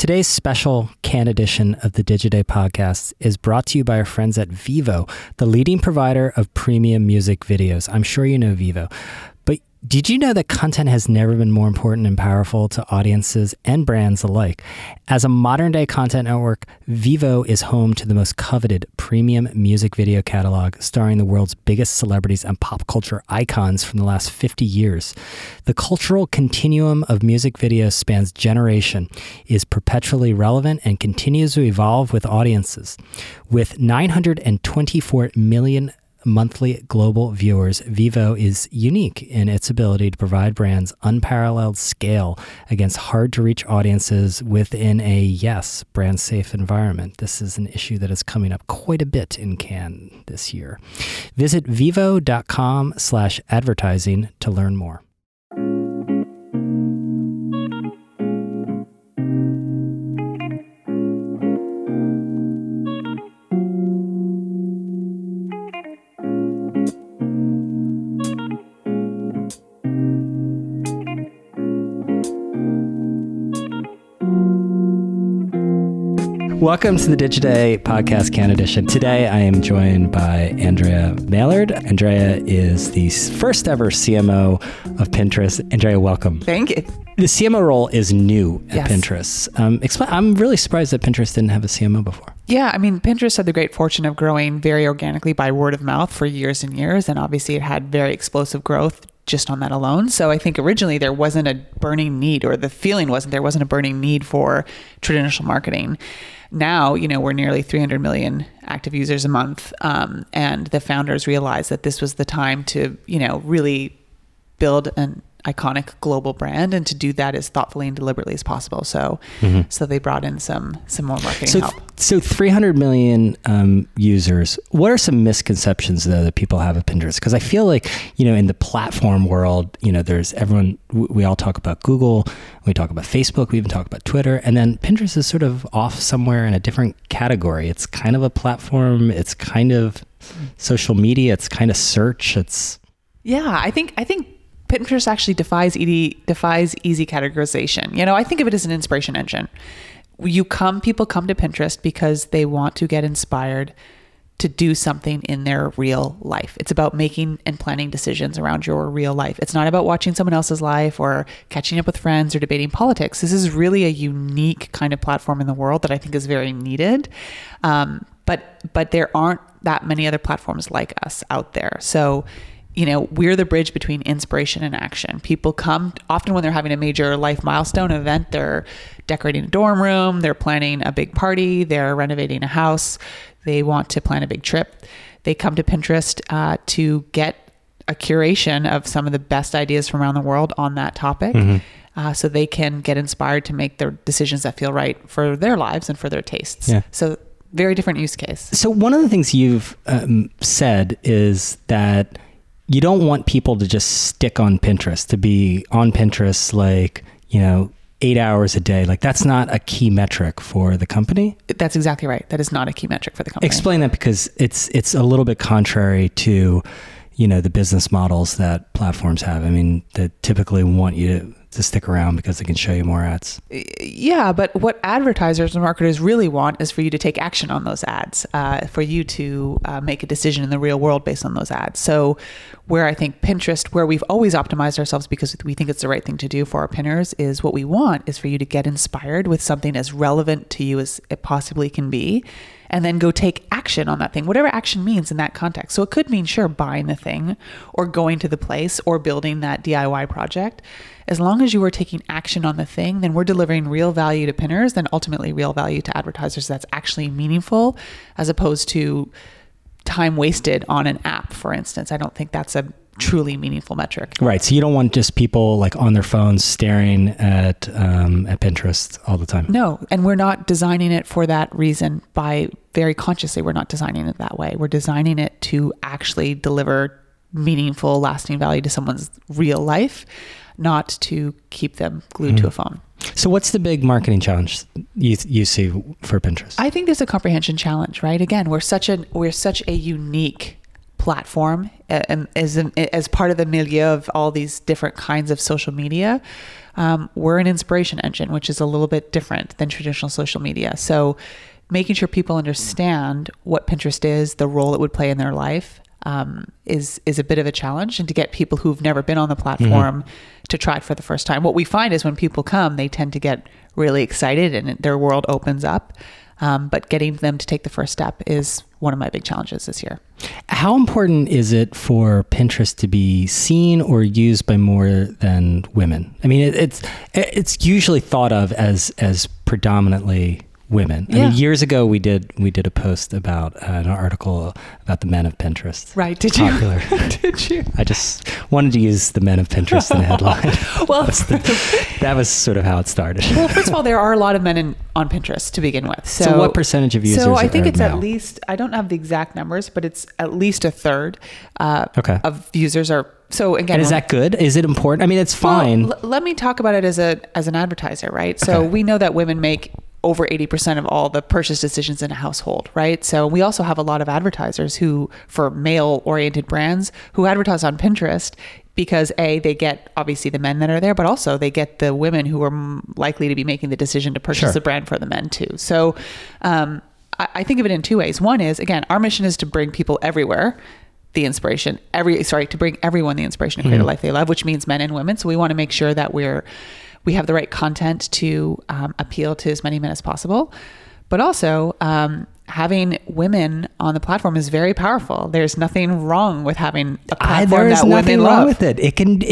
Today's special Cannes edition of the Digiday podcast is brought to you by our friends at Vevo, the leading provider of premium music videos. I'm sure you know Vevo. Did you know that content has never been more important and powerful to audiences and brands alike? As a modern day content network, Vevo is home to the most coveted premium music video catalog starring the world's biggest celebrities and pop culture icons from the last 50 years. The cultural continuum of music videos spans generation, is perpetually relevant, and continues to evolve with audiences. With 924 million monthly global viewers, Vevo is unique in its ability to provide brands unparalleled scale against hard to reach audiences within a, yes, brand safe environment. This is an issue that is coming up quite a bit in Cannes this year. Visit vevo.com slash advertising to learn more. Welcome to the Digiday Podcast Cannes Edition. Today I am joined by Andrea Mallard. Andrea is the first ever CMO of Pinterest. Andrea, welcome. Thank you. The CMO role is new at yes. Pinterest. Um, explain, I'm really surprised that Pinterest didn't have a CMO before. Yeah, I mean, Pinterest had the great fortune of growing very organically by word of mouth for years and years. And obviously, it had very explosive growth just on that alone. So I think originally there wasn't a burning need, or the feeling wasn't there wasn't a burning need for traditional marketing now, you know, we're nearly 300 million active users a month. Um, and the founders realized that this was the time to, you know, really build an iconic global brand and to do that as thoughtfully and deliberately as possible. So mm-hmm. so they brought in some some more marketing so, help. so 300 million um, users what are some misconceptions though that people have of pinterest? Because i feel like you know in the platform world you know there's everyone we all talk about google we talk about facebook we even talk about twitter and then pinterest is sort of off somewhere in a different category. It's kind of a platform it's kind of social media it's kind of search it's yeah i think i think Pinterest actually defies defies easy categorization. You know, I think of it as an inspiration engine. You come, people come to Pinterest because they want to get inspired to do something in their real life. It's about making and planning decisions around your real life. It's not about watching someone else's life or catching up with friends or debating politics. This is really a unique kind of platform in the world that I think is very needed. Um, but but there aren't that many other platforms like us out there. So you know, we're the bridge between inspiration and action. People come often when they're having a major life milestone event, they're decorating a dorm room, they're planning a big party, they're renovating a house, they want to plan a big trip. They come to Pinterest uh, to get a curation of some of the best ideas from around the world on that topic. Mm-hmm. Uh, so they can get inspired to make their decisions that feel right for their lives and for their tastes. Yeah. So very different use case. So one of the things you've um, said is that you don't want people to just stick on Pinterest, to be on Pinterest like, you know, eight hours a day. Like that's not a key metric for the company. That's exactly right. That is not a key metric for the company. Explain that because it's it's a little bit contrary to, you know, the business models that platforms have. I mean, they typically want you to to stick around because they can show you more ads. Yeah, but what advertisers and marketers really want is for you to take action on those ads, uh, for you to uh, make a decision in the real world based on those ads. So, where I think Pinterest, where we've always optimized ourselves because we think it's the right thing to do for our pinners, is what we want is for you to get inspired with something as relevant to you as it possibly can be and then go take action on that thing, whatever action means in that context. So it could mean, sure, buying the thing or going to the place or building that DIY project. As long as you are taking action on the thing, then we're delivering real value to pinners, then ultimately real value to advertisers that's actually meaningful as opposed to time wasted on an app, for instance. I don't think that's a truly meaningful metric. Right. So you don't want just people like on their phones staring at um, at Pinterest all the time. No, and we're not designing it for that reason. By very consciously, we're not designing it that way. We're designing it to actually deliver meaningful, lasting value to someone's real life, not to keep them glued mm-hmm. to a phone. So, what's the big marketing challenge you you see for Pinterest? I think there's a comprehension challenge, right? Again, we're such a we're such a unique platform and as an, as part of the milieu of all these different kinds of social media. Um, we're an inspiration engine, which is a little bit different than traditional social media. So, making sure people understand what Pinterest is, the role it would play in their life, um, is is a bit of a challenge, and to get people who've never been on the platform to try it for the first time. What we find is when people come, they tend to get really excited and their world opens up. Um, but getting them to take the first step is one of my big challenges this year. How important is it for Pinterest to be seen or used by more than women? I mean, it, it's it's usually thought of as as predominantly women. I mean, years ago we did we did a post about uh, an article about the men of Pinterest. Right? Did you? Popular. Did you? I just wanted to use the men of Pinterest in the headline. Well, That's the- that was sort of how it started. well, first of all, there are a lot of men in, on Pinterest to begin with. So, So what percentage of users So I think are it's at least I don't have the exact numbers, but it's at least a third uh, Okay. of users are. So again, And is that good? Is it important? I mean, it's Well, fine. l- let me talk about it as a as an advertiser, right? So Okay. we know that women make over 80% of all the purchase decisions in a household, right? So we also have a lot of advertisers who for male oriented brands who advertise on Pinterest because a they get obviously the men that are there, but also they get the women who are m- likely to be making the decision to purchase Sure. the brand for the men too. So um, I, I think of it in two ways. One is again, our mission is to bring people everywhere the inspiration every sorry to bring everyone the inspiration to create a life they love which means men and women so we want to make sure that we're we have the right content to um, appeal to as many men as possible but also um, having women on the platform is very powerful there's nothing wrong with having a platform there is that nothing women wrong love with it. It can it,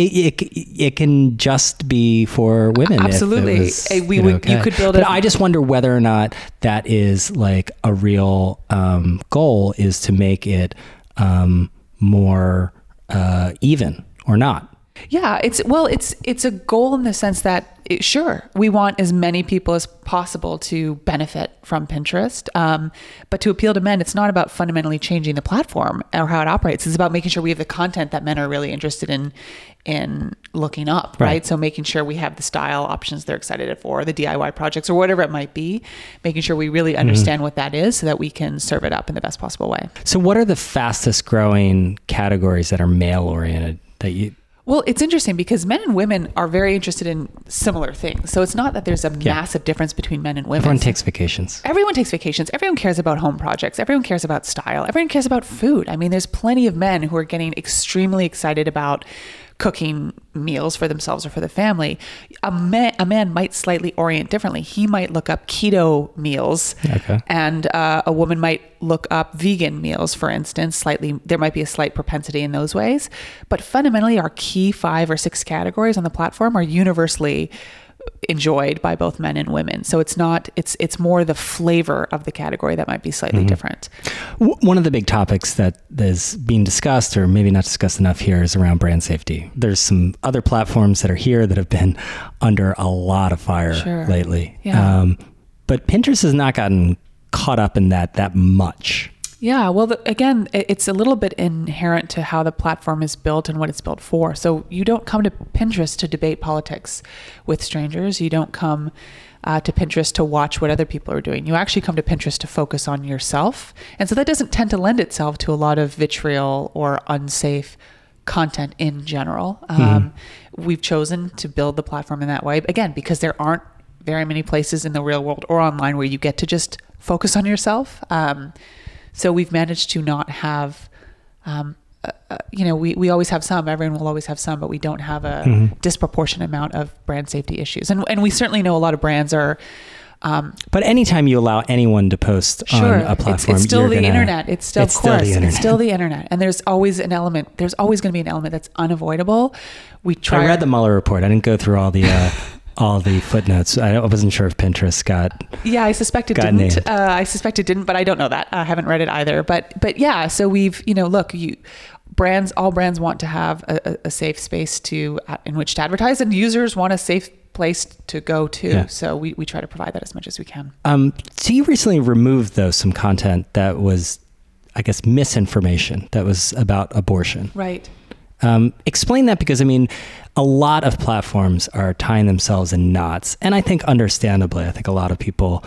it, it can just be for women. Absolutely. was, we you know, would- you could build But a- I just wonder whether or not that is like a real um, goal is to make it um, more uh, even or not. Yeah, it's well, it's it's a goal in the sense that it, sure we want as many people as possible to benefit from Pinterest, um, but to appeal to men, it's not about fundamentally changing the platform or how it operates. It's about making sure we have the content that men are really interested in in looking up, right? Right. So making sure we have the style options they're excited for, the DIY projects or whatever it might be, making sure we really understand what that is so that we can serve it up in the best possible way. So, what are the fastest growing categories that are male oriented that you? Well, it's interesting because men and women are very interested in similar things. So it's not that there's a Yeah. massive difference between men and women. Everyone takes vacations. Everyone takes vacations. Everyone cares about home projects. Everyone cares about style. Everyone cares about food. I mean, there's plenty of men who are getting extremely excited about cooking meals for themselves or for the family. A man, a man might slightly orient differently. He might look up keto meals, Okay. and uh, a woman might look up vegan meals, for instance. Slightly, there might be a slight propensity in those ways, but fundamentally, our key five or six categories on the platform are universally enjoyed by both men and women. So it's not it's it's more the flavor of the category that might be slightly different. W- One of the big topics that is being discussed, or maybe not discussed enough here, is around brand safety. There's some other platforms that are here that have been under a lot of fire Sure. lately. Yeah. Um, but Pinterest has not gotten caught up in that that much. Yeah, well, the, again, it- it's a little bit inherent to how the platform is built and what it's built for. So you don't come to Pinterest to debate politics with strangers. You don't come uh, to Pinterest to watch what other people are doing. You actually come to Pinterest to focus on yourself. And so that doesn't tend to lend itself to a lot of vitriol or unsafe content in general. Um, we've chosen to build the platform in that way, again, because there aren't very many places in the real world or online where you get to just focus on yourself. Um, so we've managed to not have, um, uh, uh, you know, we, we always have some, everyone will always have some, but we don't have a disproportionate amount of brand safety issues. And, and we certainly know a lot of brands are, um, But anytime you allow anyone to post sure, on a it's, platform, it's still you're the gonna- internet. It's still, it's of still course, the internet. it's still the internet. And there's always an element, there's always going to be an element that's unavoidable. We try. I read the Mueller report. I didn't go through all the uh, all the footnotes. I wasn't sure if Pinterest got Yeah, I suspect it didn't. Uh, I suspect it didn't, but I don't know that. I haven't read it either. But but yeah, so we've you know look you brands all brands want to have a, a- safe space to uh, in which to advertise, and users want a safe place to go to. Yeah. So we, we try to provide that as much as we can. Um, so you recently removed though some content that was, I guess, misinformation that was about abortion. Right. Um, explain that because I mean, a lot of platforms are tying themselves in knots, and I think understandably, I think a lot of people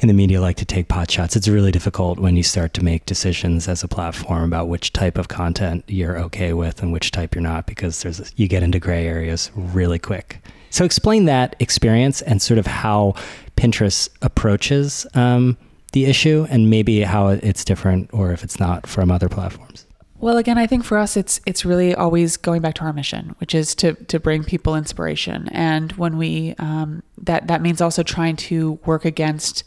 in the media like to take pot shots. It's really difficult when you start to make decisions as a platform about which type of content you're okay with and which type you're not, because there's you get into gray areas really quick. So explain that experience and sort of how Pinterest approaches um, the issue, and maybe how it's different or if it's not from other platforms. Well, again, I think for us, it's it's really always going back to our mission, which is to to bring people inspiration. And when we um, that that means also trying to work against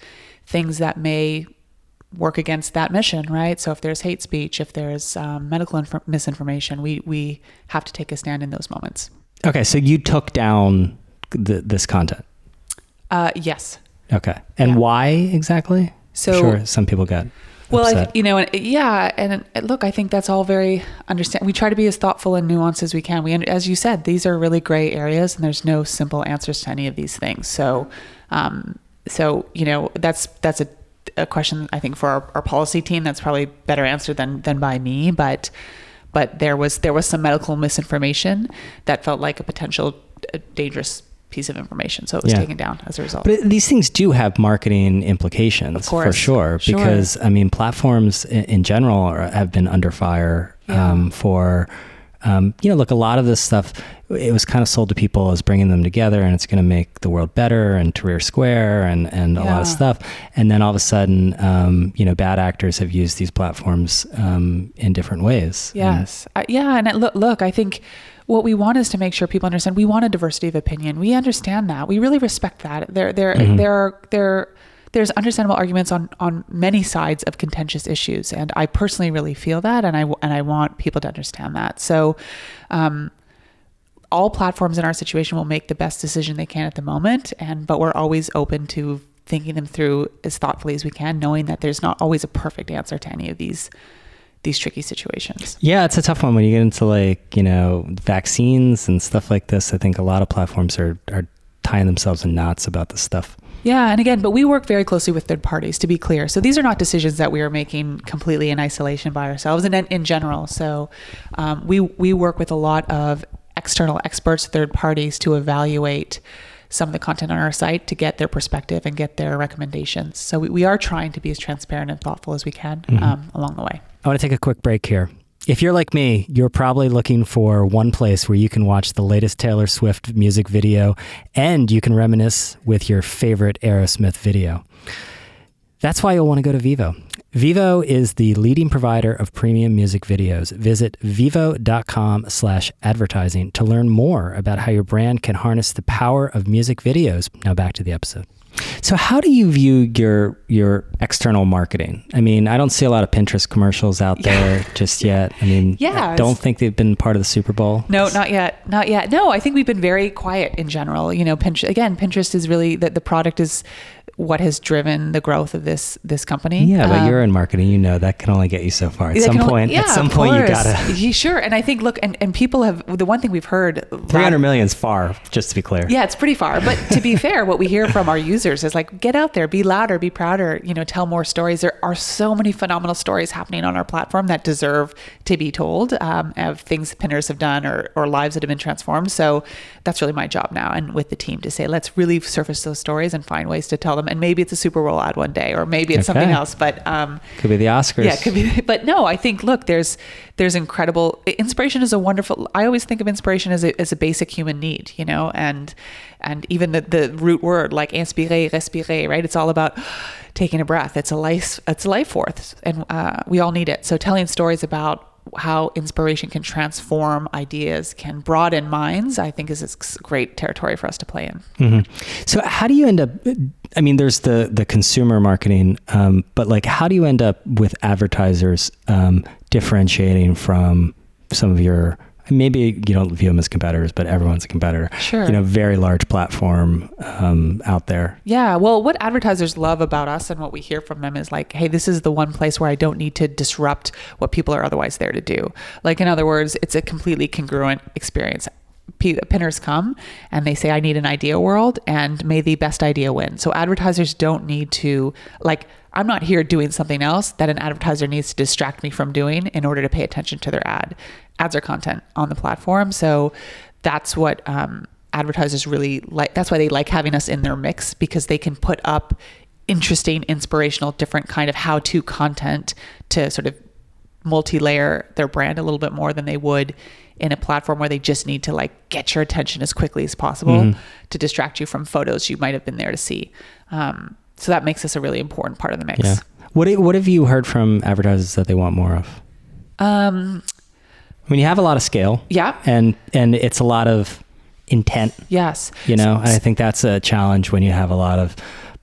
things that may work against that mission, right? So if there's hate speech, if there's um, medical inf- misinformation, we we have to take a stand in those moments. Okay, so you took down the, this content. Uh, yes. Okay, and Yeah. why exactly? So I'm sure some people got. Well, I, you know, and- yeah, and uh, look, I think that's all very understand. We try to be as thoughtful and nuanced as we can. We, as you said, these are really gray areas, and there's no simple answers to any of these things. So, um, so you know, that's that's a, a question I think for our, our policy team that's probably better answered than than by me. But but there was there was some medical misinformation that felt like a potential dangerous piece of information, so it was Yeah. taken down as a result. But these things do have marketing implications Of for course. sure, Sure. because I mean, platforms in, in general are, have been under fire um, for. Um, you know, look, a lot of this stuff, it was kind of sold to people as bringing them together and it's going to make the world better and Tahrir Square and, and a lot of stuff. And then all of a sudden, um, you know, bad actors have used these platforms um, in different ways. And- Yes. Uh, yeah. And look, look, I think what we want is to make sure people understand we want a diversity of opinion. We understand that. We really respect that. There, there, there are, there, there's understandable arguments on, on many sides of contentious issues. And I personally really feel that. And I, and I want people to understand that. So, um, all platforms in our situation will make the best decision they can at the moment and but we're always open to thinking them through as thoughtfully as we can knowing that there's not always a perfect answer to any of these these tricky situations Yeah, it's a tough one when you get into like, you know, vaccines and stuff like this. I think a lot of platforms are, are tying themselves in knots about this stuff. Yeah and again but we work very closely with third parties to be clear. So these are not decisions that we are making completely in isolation by ourselves and in, in general. So um, we we work with a lot of external experts third parties to evaluate some of the content on our site to get their perspective and get their recommendations. So we, we are trying to be as transparent and thoughtful as we can um, along the way. I want to take a quick break here. If you're like me, you're probably looking for one place where you can watch the latest Taylor Swift music video and you can reminisce with your favorite Aerosmith video. That's why you'll want to go to Vevo. Vevo is the leading provider of premium music videos. Visit vevo.com slash advertising to learn more about how your brand can harness the power of music videos. Now back to the episode. So how do you view your your external marketing? I mean, I don't see a lot of Pinterest commercials out there just yet. I mean, Yeah, I don't think they've been part of the Super Bowl. No, not yet. Not yet. No, I think we've been very quiet in general. You know, Pinterest again, Pinterest is really that the product is what has driven the growth of this this company. Yeah, but Um, you're in marketing. You know that can only get you so far. At some only- point, yeah, at some point, you gotta. Sure. And I think look, and, and people have the one thing we've heard. Three hundred million is far, just to be clear. Yeah, it's pretty far. But to be fair, what we hear from our users is like, get out there, be louder, be prouder, you know, tell more stories. There are so many phenomenal stories happening on our platform that deserve to be told um, of things Pinners have done or, or lives that have been transformed. So that's really my job now and with the team to say, let's really surface those stories and find ways to tell them. And maybe it's a Super Bowl ad one day, or maybe it's something else. But um, Could be the Oscars. yeah, could be. But no, I think look, there's there's incredible inspiration is a wonderful. I always think of inspiration as a as a basic human need, you know, and and even the the root word like inspirer, respirer, right? It's all about taking a breath. It's a life. It's a life force, and uh, we all need it. So telling stories about how inspiration can transform ideas, can broaden minds, I think is a great territory for us to play in. hmm So how do you end up? I mean, there's the the consumer marketing, um, but like, how do you end up with advertisers um, differentiating from some of your? Maybe you don't view them as competitors, but everyone's a competitor. Sure. You know, very large platform um, out there. Yeah, well, what advertisers love about us and what we hear from them is like, hey, this is the one place where I don't need to disrupt what people are otherwise there to do. Like, in other words, it's a completely congruent experience. P- pinners come and they say i need an idea world and may the best idea win so advertisers don't need to like i'm not here doing something else that an advertiser needs to distract me from doing in order to pay attention to their ad ads are content on the platform so that's what um, advertisers really like that's why they like having us in their mix because they can put up interesting inspirational different kind of how-to content to sort of multi-layer their brand a little bit more than they would in a platform where they just need to like get your attention as quickly as possible mm-hmm. to distract you from photos you might have been there to see. Um, so that makes us a really important part of the mix. Yeah. What what have you heard from advertisers that they want more of? Um, I mean, you have a lot of scale. Yeah. And and it's a lot of intent. Yes. You know, and I think that's a challenge when you have a lot of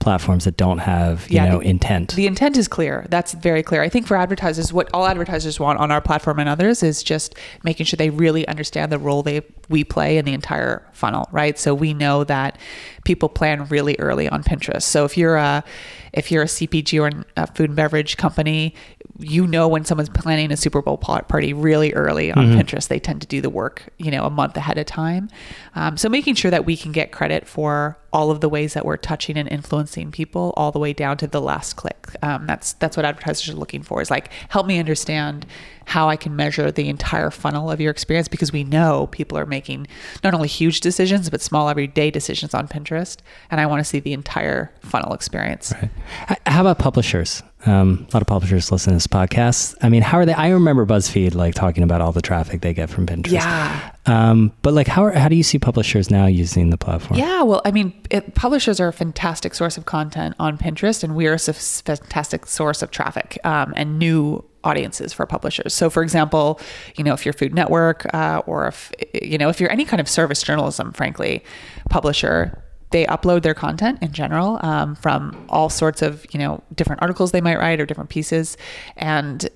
platforms that don't have you yeah, know the, intent. The intent is clear. That's very clear. I think for advertisers, what all advertisers want on our platform and others is just making sure they really understand the role they we play in the entire funnel, right? So we know that people plan really early on Pinterest. So if you're a if you're a CPG or a food and beverage company, you know when someone's planning a Super Bowl party really early on mm-hmm. Pinterest. They tend to do the work, you know, a month ahead of time. Um, so making sure that we can get credit for all of the ways that we're touching and influencing people, all the way down to the last click. Um, that's that's what advertisers are looking for. Is like help me understand how I can measure the entire funnel of your experience because we know people are making not only huge decisions but small everyday decisions on Pinterest, and I want to see the entire funnel experience. Right. How about publishers? Um, a lot of publishers listen to this podcast. I mean, how are they? I remember BuzzFeed like talking about all the traffic they get from Pinterest. Yeah. Um, but like, how how do you see publishers now using the platform? Yeah. Well, I mean, it, publishers are a fantastic source of content on Pinterest, and we are a fantastic source of traffic um, and new audiences for publishers. So, for example, you know, if you're Food Network uh, or if you know if you're any kind of service journalism, frankly, publisher, they upload their content in general um, from all sorts of you know different articles they might write or different pieces, and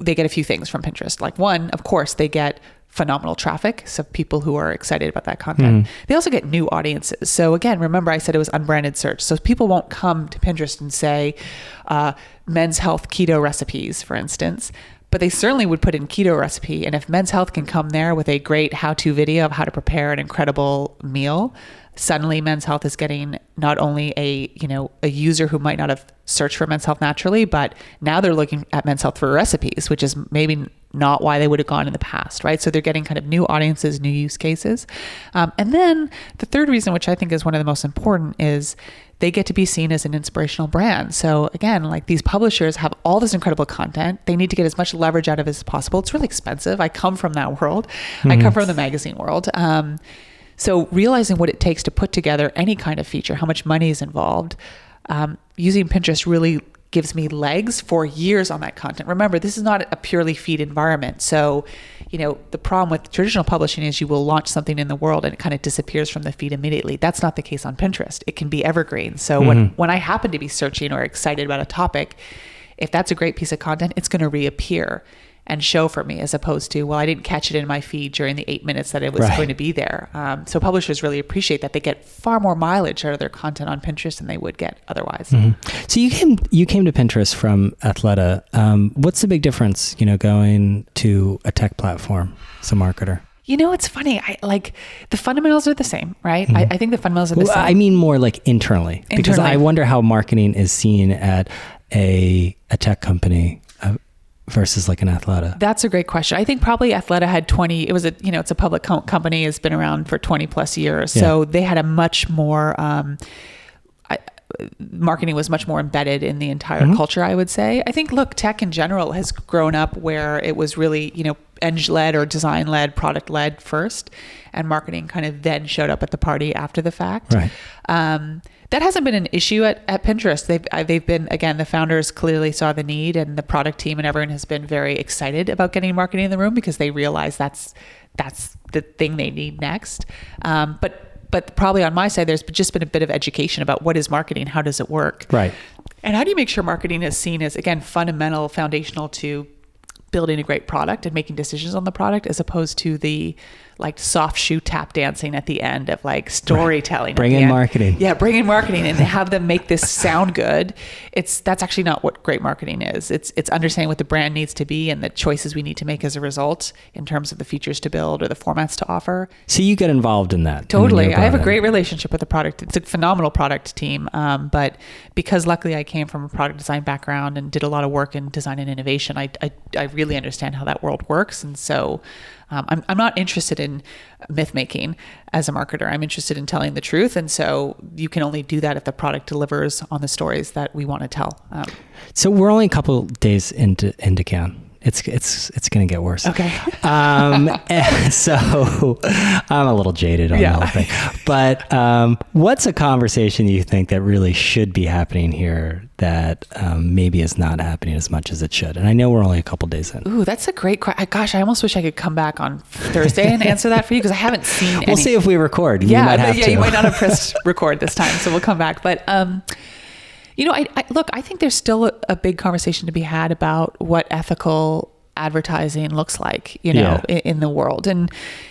they get a few things from Pinterest. Like one, of course, they get phenomenal traffic. So people who are excited about that content. Mm. They also get new audiences. So again, remember I said it was unbranded search. So people won't come to Pinterest and say uh, men's health keto recipes, for instance. But they certainly would put in keto recipe. And if Men's Health can come there with a great how to video of how to prepare an incredible meal, suddenly men's health is getting not only a you know a user who might not have searched for men's health naturally but now they're looking at men's health for recipes which is maybe not why they would have gone in the past right so they're getting kind of new audiences new use cases um, and then the third reason which i think is one of the most important is they get to be seen as an inspirational brand. So again, like these publishers have all this incredible content. They need to get as much leverage out of it as possible. It's really expensive. I come from that world. Mm-hmm. I come from the magazine world. Um, so realizing what it takes to put together any kind of feature, how much money is involved, um, using Pinterest really gives me legs for years on that content. Remember, this is not a purely feed environment. So, you know, the problem with traditional publishing is you will launch something in the world and it kind of disappears from the feed immediately. That's not the case on Pinterest. It can be evergreen. So mm-hmm. when when I happen to be searching or excited about a topic, if that's a great piece of content, it's going to reappear and show for me as opposed to well i didn't catch it in my feed during the eight minutes that it was right. going to be there um, so publishers really appreciate that they get far more mileage out of their content on pinterest than they would get otherwise mm-hmm. so you came you came to pinterest from athleta um, what's the big difference you know going to a tech platform as a marketer you know, it's funny. I like the fundamentals are the same, right? Mm-hmm. I, I, think the fundamentals are the well, same. I mean, more like internally, internally, because I wonder how marketing is seen at a a tech company versus like an Athleta? That's a great question. I think probably Athleta had 20, it was a, you know, it's a public co- company, has been around for 20 plus years. Yeah. So they had a much more, um, I, marketing was much more embedded in the entire mm-hmm. culture, I would say. I think, look, tech in general has grown up where it was really, you know, eng led or design led, product led first, and marketing kind of then showed up at the party after the fact. Right. Um, that hasn't been an issue at, at Pinterest. They've they've been again the founders clearly saw the need, and the product team and everyone has been very excited about getting marketing in the room because they realize that's that's the thing they need next. Um, but but probably on my side, there's just been a bit of education about what is marketing, how does it work, right, and how do you make sure marketing is seen as again fundamental, foundational to building a great product and making decisions on the product, as opposed to the like soft shoe tap dancing at the end of like storytelling. Bring in marketing. Yeah, bring in marketing and have them make this sound good. It's that's actually not what great marketing is. It's it's understanding what the brand needs to be and the choices we need to make as a result in terms of the features to build or the formats to offer. So you get involved in that. Totally. I have a great relationship with the product. It's a phenomenal product team. Um, but because luckily I came from a product design background and did a lot of work in design and innovation, I, I, I really understand how that world works. And so um, I'm, I'm not interested in myth making as a marketer. I'm interested in telling the truth. And so you can only do that if the product delivers on the stories that we want to tell. Um, so we're only a couple days into, into Cannes it's it's it's going to get worse. Okay. um, so I'm a little jaded on yeah. the whole thing. But um, what's a conversation you think that really should be happening here that um, maybe is not happening as much as it should? And I know we're only a couple days in. Ooh, that's a great question. Gosh, I almost wish I could come back on Thursday and answer that for you because I haven't seen. It. We'll any. see if we record. Yeah, yeah, to. you might not have pressed record this time, so we'll come back. But um, you know, I, I, look. I think there's still a, a, big conversation to be had about what ethical advertising looks like. You know, yeah. in, in, the world, and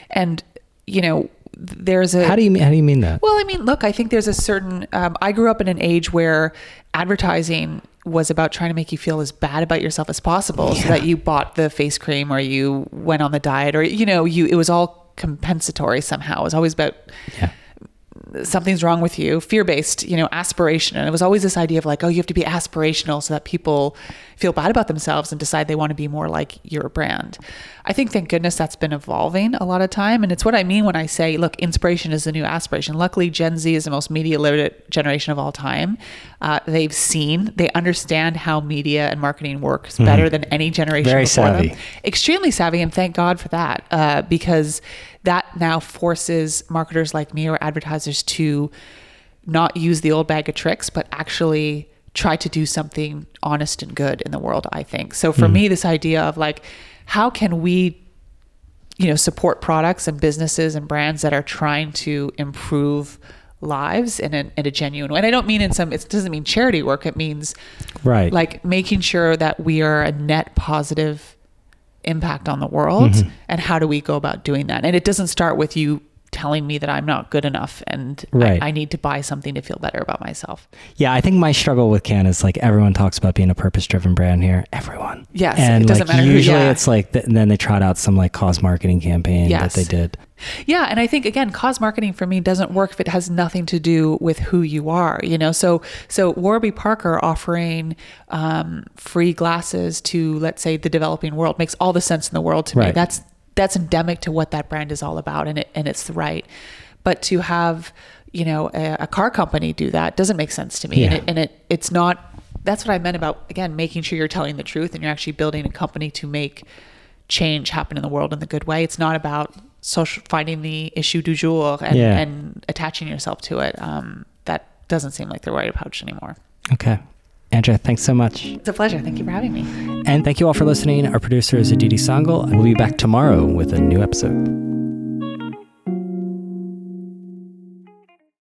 and you know, there's a. How do you mean? How do you mean that? Well, I mean, look. I think there's a certain. Um, I grew up in an age where advertising was about trying to make you feel as bad about yourself as possible, yeah. so that you bought the face cream or you went on the diet or you know, you. It was all compensatory somehow. It was always about. Yeah something's wrong with you, fear based, you know, aspiration. And it was always this idea of like, oh, you have to be aspirational so that people feel bad about themselves and decide they want to be more like your brand. I think, thank goodness, that's been evolving a lot of time. And it's what I mean when I say, look, inspiration is the new aspiration. Luckily, Gen Z is the most media literate generation of all time. Uh, they've seen, they understand how media and marketing works mm-hmm. better than any generation Very before savvy. them. Extremely savvy. And thank God for that uh, because that now forces marketers like me or advertisers to not use the old bag of tricks, but actually try to do something honest and good in the world, I think. So for mm. me, this idea of like, how can we, you know, support products and businesses and brands that are trying to improve lives in a, in a genuine way. And I don't mean in some, it doesn't mean charity work. It means right. like making sure that we are a net positive impact on the world mm-hmm. and how do we go about doing that and it doesn't start with you telling me that I'm not good enough and right. I, I, need to buy something to feel better about myself. Yeah, I think my struggle with Cannes is like everyone talks about being a purpose driven brand here. Everyone. Yes. And it doesn't like matter usually who, yeah. it's like, th- then they trot out some like cause marketing campaign yes. that they did. Yeah, and I think again, cause marketing for me doesn't work if it has nothing to do with who you are. You know, so so Warby Parker offering um, free glasses to let's say the developing world makes all the sense in the world to right. me. That's that's endemic to what that brand is all about and it and it's the right but to have you know a, a car company do that doesn't make sense to me yeah. and, it, and it it's not that's what i meant about again making sure you're telling the truth and you're actually building a company to make change happen in the world in the good way it's not about social finding the issue du jour and, yeah. and attaching yourself to it um, that doesn't seem like the right approach anymore okay Andrea, thanks so much. It's a pleasure. Thank you for having me. And thank you all for listening. Our producer is Aditi Sangal. We'll be back tomorrow with a new episode.